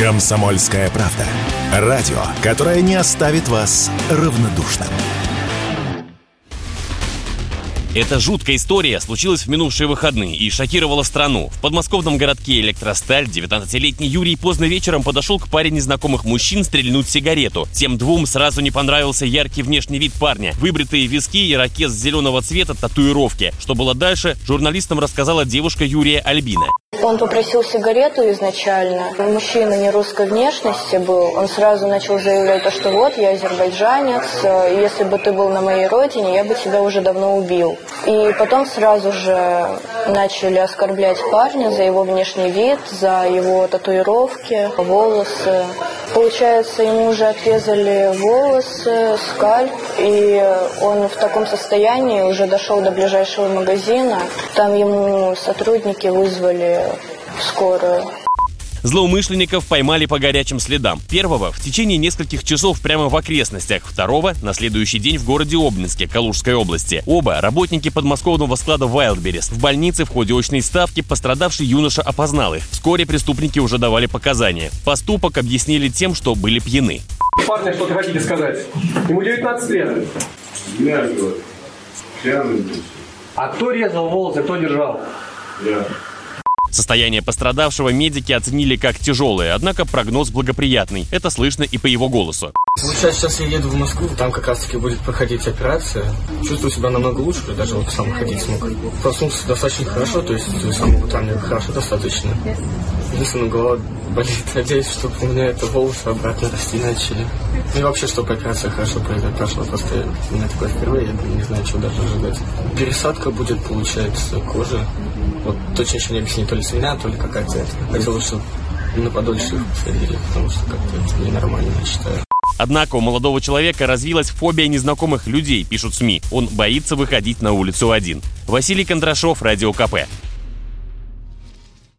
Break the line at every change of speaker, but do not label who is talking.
Комсомольская правда. Радио, которое не оставит вас равнодушным.
Эта жуткая история случилась в минувшие выходные и шокировала страну. В подмосковном городке Электросталь 19-летний Юрий поздно вечером подошел к паре незнакомых мужчин стрельнуть сигарету. Тем двум сразу не понравился яркий внешний вид парня. Выбритые виски и ракет зеленого цвета татуировки. Что было дальше, журналистам рассказала девушка Юрия Альбина.
Он попросил сигарету изначально. Мужчина не русской внешности был. Он сразу начал заявлять то, что вот, я азербайджанец, если бы ты был на моей родине, я бы тебя уже давно убил. И потом сразу же начали оскорблять парня за его внешний вид, за его татуировки, волосы. Получается, ему уже отрезали волосы, скальп, и он в таком состоянии уже дошел до ближайшего магазина. Там ему сотрудники вызвали скорую.
Злоумышленников поймали по горячим следам. Первого в течение нескольких часов прямо в окрестностях, второго на следующий день в городе Обнинске, Калужской области. Оба работники подмосковного склада Wildberries. В больнице в ходе очной ставки пострадавший юноша опознал их. Вскоре преступники уже давали показания. Поступок объяснили тем, что были пьяны.
Парня, что ты хотите сказать? Ему 19 лет.
Пьяный был.
А кто резал волосы, кто держал?
Я.
Состояние пострадавшего медики оценили как тяжелое, однако прогноз благоприятный. Это слышно и по его голосу.
Получается, сейчас я еду в Москву, там как раз таки будет проходить операция. Чувствую себя намного лучше, даже вот сам ходить смог. Проснулся достаточно хорошо, то есть с самого утра мне хорошо достаточно. Единственное, голова болит. Надеюсь, чтобы у меня это волосы обратно расти начали. Ну и вообще, чтобы операция хорошо прошла. Просто у меня такое впервые, я не знаю, чего даже ожидать. Пересадка будет, получается, кожи. Вот точно еще не объяснить, то ли свиная, то ли какая-то. Хотелось, чтобы на подольше их посадили, потому что как-то это ненормально, я считаю.
Однако у молодого человека развилась фобия незнакомых людей, пишут СМИ. Он боится выходить на улицу один. Василий Кондрашов, Радио КП.